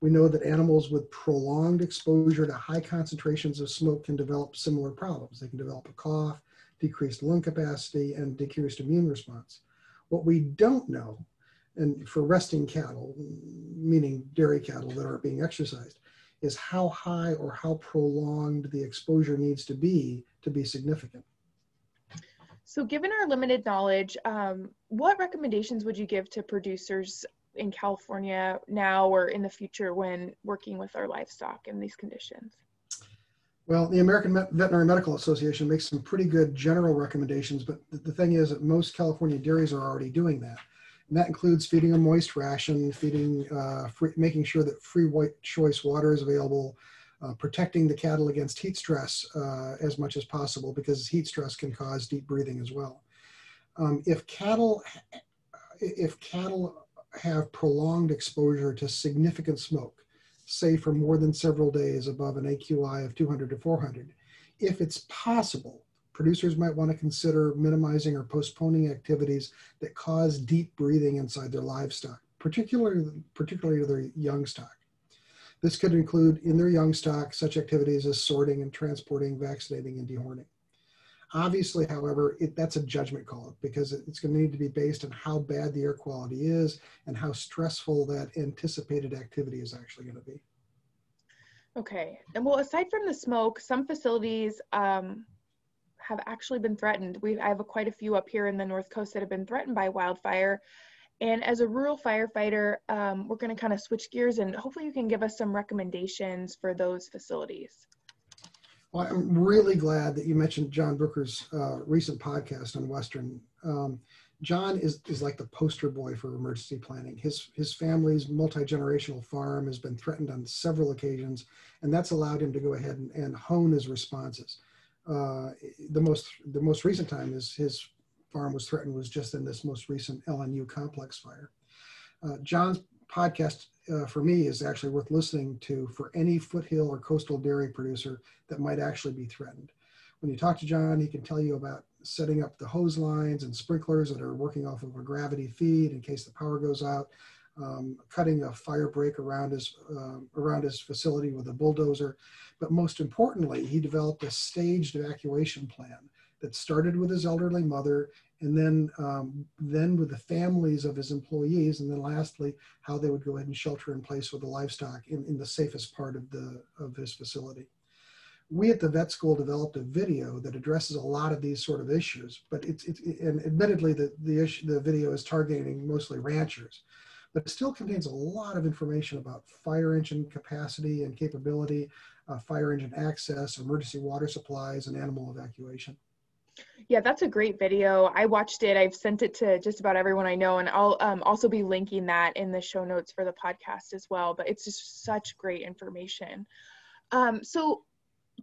Speaker 7: We know that animals with prolonged exposure to high concentrations of smoke can develop similar problems. They can develop a cough, decreased lung capacity, and decreased immune response. What we don't know and for resting cattle, meaning dairy cattle that aren't being exercised, is how high or how prolonged the exposure needs to be to be significant.
Speaker 2: So, given our limited knowledge, um, what recommendations would you give to producers in California now or in the future when working with our livestock in these conditions?
Speaker 7: Well, the American Veterinary Medical Association makes some pretty good general recommendations, but the thing is that most California dairies are already doing that. And that includes feeding a moist ration, feeding, uh, free, making sure that free white choice water is available, uh, protecting the cattle against heat stress uh, as much as possible because heat stress can cause deep breathing as well. Um, if cattle, if cattle have prolonged exposure to significant smoke, say for more than several days above an AQI of 200 to 400, if it's possible, producers might want to consider minimizing or postponing activities that cause deep breathing inside their livestock, particularly, particularly their young stock. This could include in their young stock such activities as sorting and transporting, vaccinating, and dehorning. Obviously, however, it, that's a judgment call because it's going to need to be based on how bad the air quality is and how stressful that anticipated activity is actually going to be.
Speaker 2: Okay, and well, aside from the smoke, some facilities um, have actually been threatened. We I have a, quite a few up here in the North Coast that have been threatened by wildfire. And as a rural firefighter, um, we're going to kind of switch gears and hopefully you can give us some recommendations for those facilities.
Speaker 7: Well, I'm really glad that you mentioned John Bucher's uh, recent podcast on Western. Um, John is, is like the poster boy for emergency planning. His, his family's multi-generational farm has been threatened on several occasions, and that's allowed him to go ahead and, and hone his responses. Uh, the most the most recent time is his farm was threatened was just in this most recent LNU complex fire. Uh, John's podcast uh, for me is actually worth listening to for any foothill or coastal dairy producer that might actually be threatened. When you talk to John, he can tell you about setting up the hose lines and sprinklers that are working off of a gravity feed in case the power goes out, um, cutting a fire break around his uh, around his facility with a bulldozer. But most importantly, he developed a staged evacuation plan that started with his elderly mother, and then um, then with the families of his employees, and then lastly, how they would go ahead and shelter in place with the livestock in, in the safest part of the of his facility. we at the vet school developed a video that addresses a lot of these sort of issues, but it's, it's and admittedly the, the issue, the video is targeting mostly ranchers, but it still contains a lot of information about fire engine capacity and capability, uh, fire engine access, emergency water supplies, and animal evacuation.
Speaker 2: Yeah, that's a great video. I watched it. I've sent it to just about everyone I know, and I'll um, also be linking that in the show notes for the podcast as well. But it's just such great information. Um, so,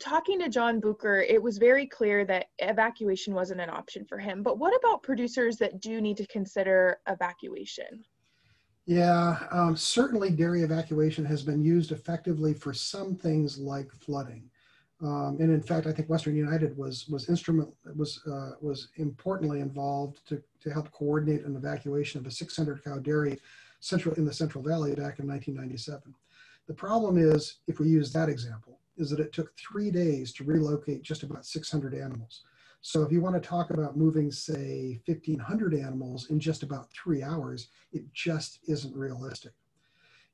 Speaker 2: talking to John Bucher, it was very clear that evacuation wasn't an option for him. But what about producers that do need to consider evacuation?
Speaker 7: Yeah, um, certainly dairy evacuation has been used effectively for some things like flooding. Um, and in fact, I think Western United was was instrument was uh, was importantly involved to, to help coordinate an evacuation of a 600 cow dairy central in the Central Valley back in 1997. The problem is, if we use that example, is that it took three days to relocate just about 600 animals. So if you want to talk about moving, say, 1,500 animals in just about three hours, it just isn't realistic.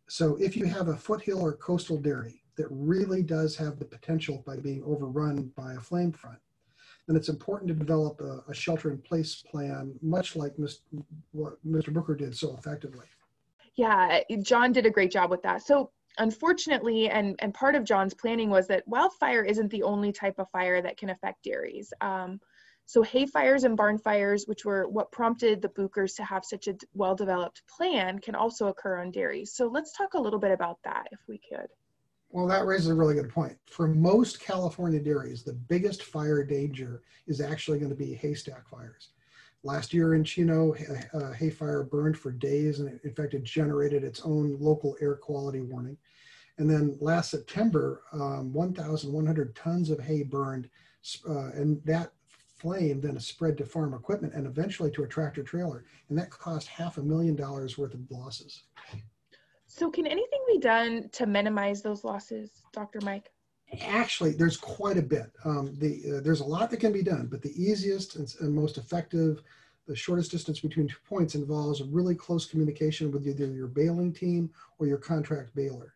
Speaker 7: So if you have a foothill or coastal dairy that really does have the potential by being overrun by a flame front, then it's important to develop a, a shelter in place plan, much like Mr., what Mr. Bucher did so effectively.
Speaker 2: Yeah, John did a great job with that. So unfortunately, and, and part of John's planning was that wildfire isn't the only type of fire that can affect dairies. Um, so hay fires and barn fires, which were what prompted the Buchers to have such a well-developed plan, can also occur on dairies. So let's talk a little bit about that if we could.
Speaker 7: Well, that raises a really good point. For most California dairies, the biggest fire danger is actually going to be haystack fires. Last year in Chino, a hay fire burned for days and in fact it generated its own local air quality warning. And then last September, um, 1,100 tons of hay burned uh, and that flame then spread to farm equipment and eventually to a tractor trailer. And that cost half a million dollars worth of losses.
Speaker 2: So, can anything be done to minimize those losses, Dr. Mike?
Speaker 7: Actually, there's quite a bit. Um, the, uh, there's a lot that can be done, but the easiest and, and, most effective, the shortest distance between two points involves a really close communication with either your baling team or your contract baler.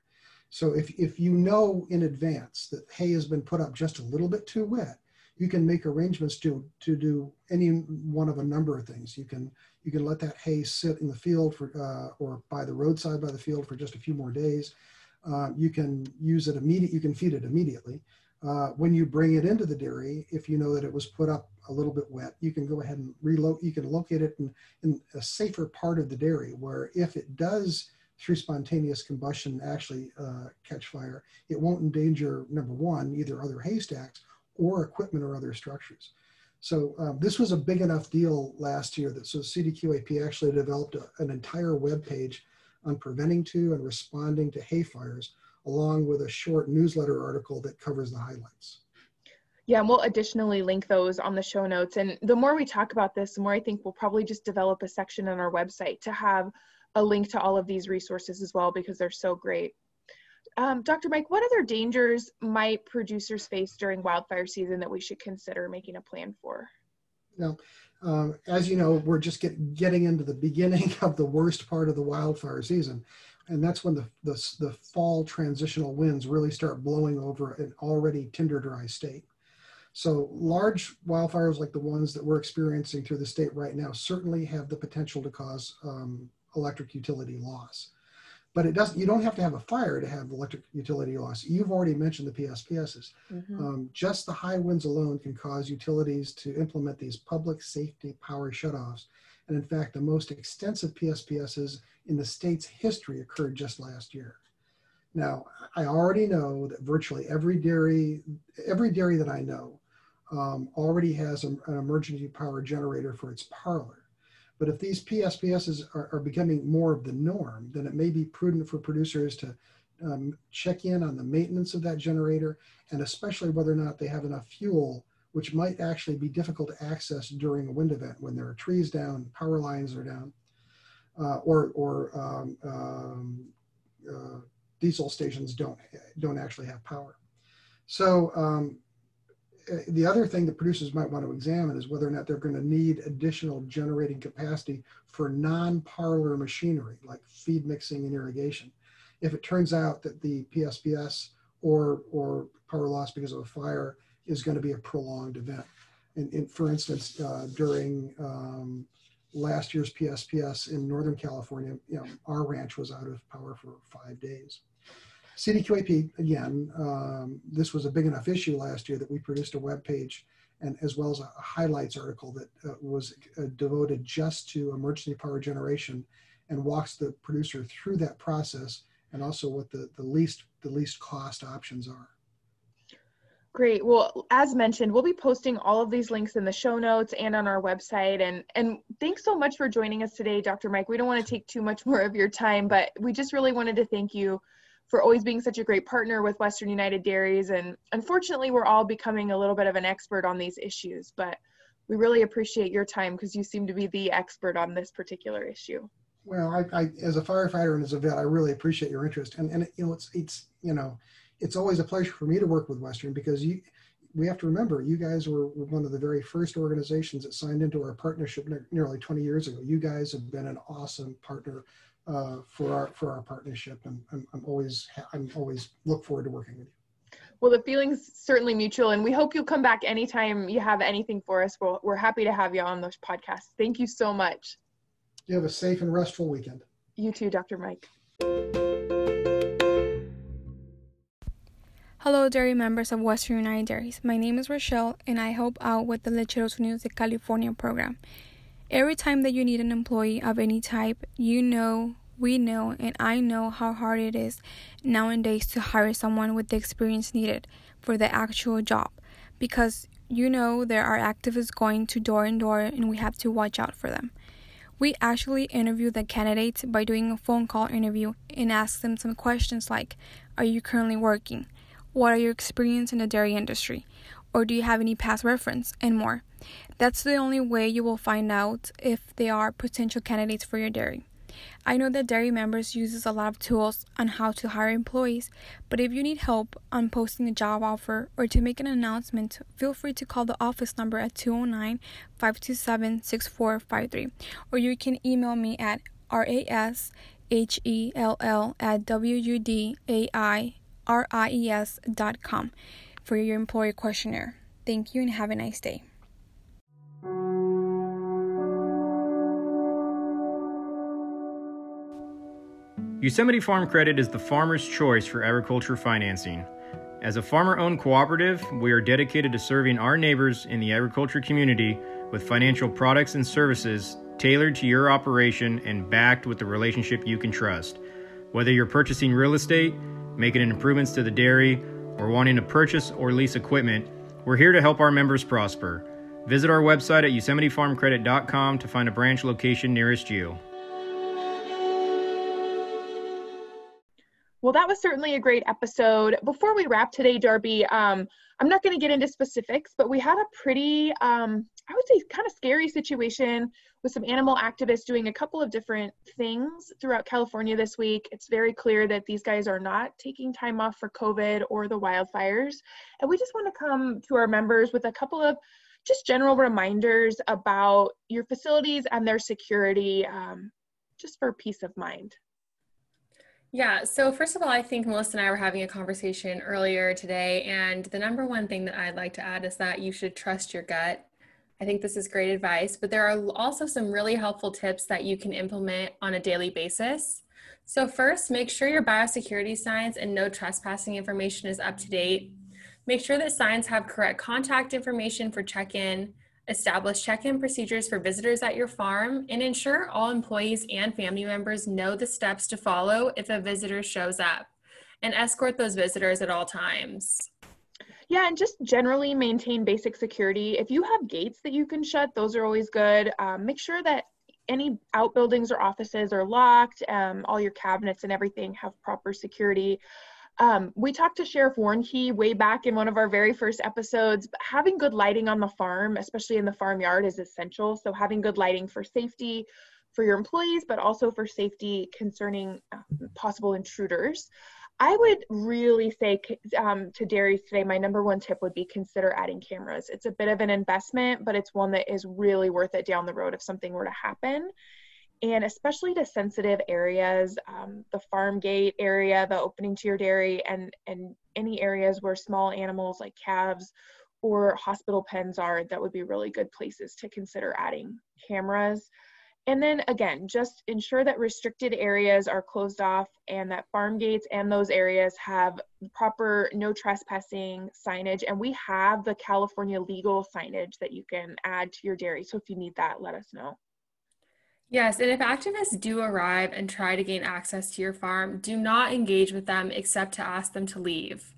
Speaker 7: So if, if you know in advance that hay has been put up just a little bit too wet, you can make arrangements to, to do any one of a number of things. You can you can let that hay sit in the field for, uh, or by the roadside by the field for just a few more days. Uh, you can use it immediate. You can feed it immediately. Uh, when you bring it into the dairy, if you know that it was put up a little bit wet, you can go ahead and relocate. You can locate it in, in a safer part of the dairy, where if it does through spontaneous combustion actually uh, catch fire, it won't endanger number one either other haystacks or equipment or other structures. So um, this was a big enough deal last year that so CDQAP actually developed a, an entire web page on preventing to and responding to hay fires, along with a short newsletter article that covers the highlights.
Speaker 2: Yeah, and we'll additionally link those on the show notes. And the more we talk about this, the more I think we'll probably just develop a section on our website to have a link to all of these resources as well because they're so great. Um, Dr. Mike, what other dangers might producers face during wildfire season that we should consider making a plan for?
Speaker 7: Now, um, as you know, we're just get, getting into the beginning (laughs) of the worst part of the wildfire season. And that's when the, the, the fall transitional winds really start blowing over an already tinder dry state. So large wildfires like the ones that we're experiencing through the state right now certainly have the potential to cause um, electric utility loss but it doesn't you don't have to have a fire to have electric utility loss. You've already mentioned the psps's mm-hmm. um, just the high winds alone can cause utilities to implement these public safety power shutoffs. And in fact the most extensive psps's in the state's history occurred just last year. Now i already know that virtually every dairy every dairy that i know um, already has a, an emergency power generator for its parlor but if these PSPSs are, are, becoming more of the norm, then it may be prudent for producers to um, check in on the maintenance of that generator and especially whether or not they have enough fuel, which might actually be difficult to access during a wind event when there are trees down, power lines are down, uh, or, or um, um, uh, diesel stations don't, don't actually have power. So um, the other thing that producers might want to examine is whether or not they're going to need additional generating capacity for non-parlor machinery like feed mixing and irrigation. If it turns out that the PSPS or or power loss because of a fire is going to be a prolonged event. And, and for instance, uh, during um, last year's PSPS in Northern California, you know, our ranch was out of power for five days. CDQAP, again, um, this was a big enough issue last year that we produced a web page and as well as a, highlights article that uh, was uh, devoted just to emergency power generation and walks the producer through that process and also what the, the least the least cost options are.
Speaker 2: Great. Well, as mentioned, we'll be posting all of these links in the show notes and on our website. And and thanks so much for joining us today, Dr. Mike. We don't want to take too much more of your time, but we just really wanted to thank you for always being such a great partner with Western United Dairies. And unfortunately, we're all becoming a little bit of an expert on these issues, but we really appreciate your time because you seem to be the expert on this particular issue.
Speaker 7: Well, I, I, as a firefighter and as a vet, I really appreciate your interest. And and you know, it's it's you know, it's always a pleasure for me to work with Western because you, we have to remember, you guys were, one of the very first organizations that signed into our partnership nearly 20 years ago. You guys have been an awesome partner uh, for our for our partnership, and I'm, I'm always I'm always look forward to working with you.
Speaker 2: Well, the feeling's certainly mutual, and we hope you'll come back anytime you have anything for us. We're, we're happy to have you on those podcasts. Thank you so much.
Speaker 7: You have a safe and restful weekend.
Speaker 2: You too, Dr. Mike.
Speaker 8: Hello, dairy members of Western United Dairies. My name is Rochelle, and I help out with the Lecheros Unidos de California program. Every time that you need an employee of any type, you know, we know, and I know how hard it is nowadays to hire someone with the experience needed for the actual job because you know there are activists going to door and door, and we have to watch out for them. We actually interview the candidates by doing a phone call interview and ask them some questions like Are you currently working? What are your experience in the dairy industry? Or do you have any past reference? And more. That's the only way you will find out if they are potential candidates for your dairy. I know that dairy members uses a lot of tools on how to hire employees, but if you need help on posting a job offer or to make an announcement, feel free to call the office number at 209-527-6453 or you can email me at rashell at wudai ries.com for your employee questionnaire. Thank you and have a nice day.
Speaker 9: Yosemite Farm Credit is the farmer's choice for agriculture financing. As a farmer owned cooperative, we are dedicated to serving our neighbors in the agriculture community with financial products and services tailored to your operation and backed with the relationship you can trust. Whether you're purchasing real estate, making improvements to the dairy, or wanting to purchase or lease equipment, we're here to help our members prosper. Visit our website at yosemitefarmcredit.com to find a branch location nearest you.
Speaker 2: Well, that was certainly a great episode. Before we wrap today, Darby, um, I'm not going to get into specifics, but we had a pretty, um, I would say, kind of scary situation with some animal activists doing a couple of different things throughout California this week. It's very clear that these guys are not taking time off for COVID or the wildfires. And we just want to come to our members with a couple of just general reminders about your facilities and their security, um, just for peace of mind.
Speaker 1: Yeah, so first of all, I think Melissa and I were having a conversation earlier today, and the number one thing that I'd like to add is that you should trust your gut. I think this is great advice, but there are also some really helpful tips that you can implement on a daily basis. So, first, make sure your biosecurity signs and no trespassing information is up to date. Make sure that signs have correct contact information for check in establish check-in procedures for visitors at your farm, and ensure all employees and family members know the steps to follow if a visitor shows up, and escort those visitors at all times.
Speaker 2: Yeah, and just generally maintain basic security. If you have gates that you can shut, those are always good. Um, make sure that any outbuildings or offices are locked. Um, all your cabinets and everything have proper security. Um, we talked to Sheriff Warnke way back in one of our very first episodes. Having good lighting on the farm, especially in the farmyard, is essential. So having good lighting for safety for your employees, but also for safety concerning uh, possible intruders. I would really say um, to dairies today, my number one tip would be consider adding cameras. It's a bit of an investment, but it's one that is really worth it down the road if something were to happen. and especially to sensitive areas, um, the farm gate area, the opening to your dairy, and, and any areas where small animals like calves or hospital pens are, that would be really good places to consider adding cameras. And then again, just ensure that restricted areas are closed off and that farm gates and those areas have proper no trespassing signage. And we have the California legal signage that you can add to your dairy. So if you need that, let us know.
Speaker 1: Yes, and if activists do arrive and try to gain access to your farm, do not engage with them except to ask them to leave.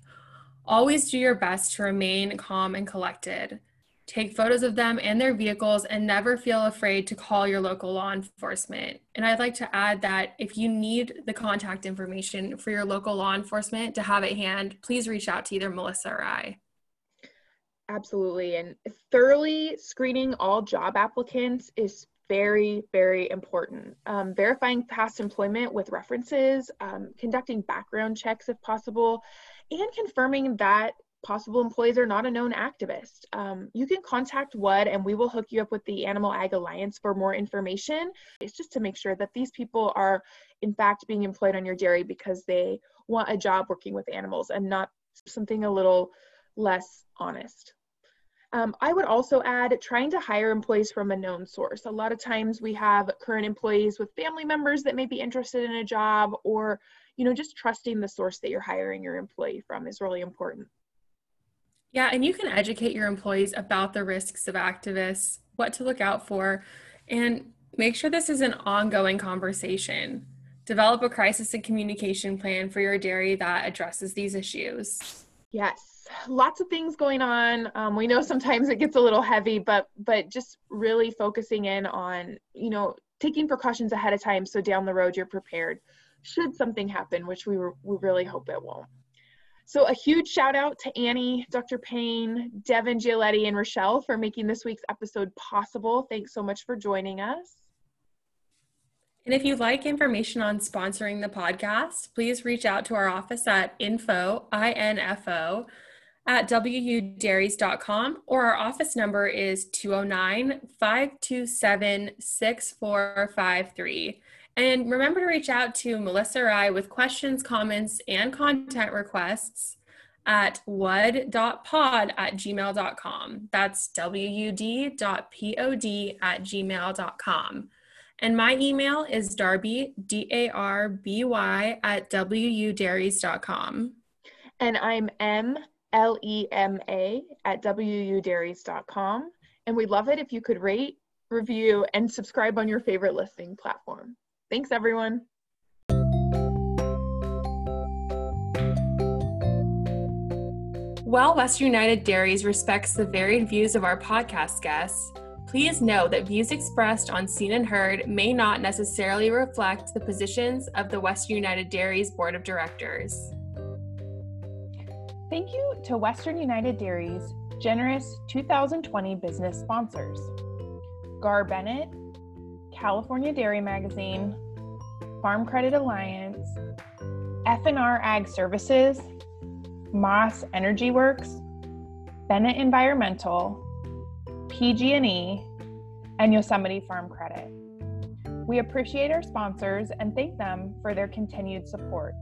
Speaker 1: Always do your best to remain calm and collected take photos of them and their vehicles, and never feel afraid to call your local law enforcement. And I'd like to add that if you need the contact information for your local law enforcement to have at hand, please reach out to either Melissa or I.
Speaker 2: Absolutely. And thoroughly screening all job applicants is very, very important. Um, verifying past employment with references, um, conducting background checks if possible, and confirming that possible employees are not a known activist. Um, you can contact WUD and we will hook you up with the Animal Ag Alliance for more information. It's just to make sure that these people are, in fact, being employed on your dairy because they want a job working with animals and not something a little less honest. Um, I would also add trying to hire employees from a known source. A lot of times we have current employees with family members that may be interested in a job or you know just trusting the source that you're hiring your employee from is really important.
Speaker 1: Yeah, and you can educate your employees about the risks of activists, what to look out for, and make sure this is an ongoing conversation. Develop a crisis and communication plan for your dairy that addresses these issues.
Speaker 2: Yes, lots of things going on. Um, we know sometimes it gets a little heavy, but but just really focusing in on you know taking precautions ahead of time so down the road you're prepared should something happen, which we, we really hope it won't. So a huge shout out to Annie, Dr. Payne, Devin Gialetti, and Rochelle for making this week's episode possible. Thanks so much for joining us.
Speaker 1: And if you'd like information on sponsoring the podcast, please reach out to our office at info, I-N-F-O, at wudairies.com or our office number is 209-527-6453. And remember to reach out to Melissa or I with questions, comments, and content requests at wud.pod at gmail.com. That's wud.pod at gmail.com. And my email is darby, D A R B Y, at wudairies.com.
Speaker 2: And I'm M L E M A at wudairies.com. And we'd love it if you could rate, review, and subscribe on your favorite listening platform. Thanks, everyone.
Speaker 1: While Western United Dairies respects the varied views of our podcast guests, please know that views expressed on Seen and Heard may not necessarily reflect the positions of the Western United Dairies Board of Directors.
Speaker 2: Thank you to Western United Dairies' generous 2020 business sponsors Gar Bennett, California Dairy Magazine, Farm Credit Alliance, FNR Ag Services, Moss Energy Works, Bennett Environmental, PG&E, and Yosemite Farm Credit. We appreciate our sponsors and thank them for their continued support.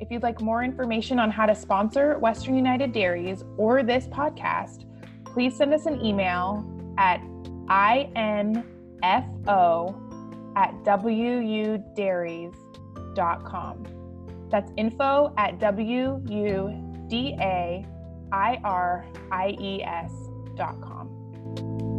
Speaker 2: If you'd like more information on how to sponsor Western United Dairies or this podcast, please send us an email at in info at wudairies.com. That's info at W-U-D-A-I-R-I-E-S dot com.